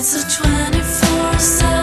It's a 24 7.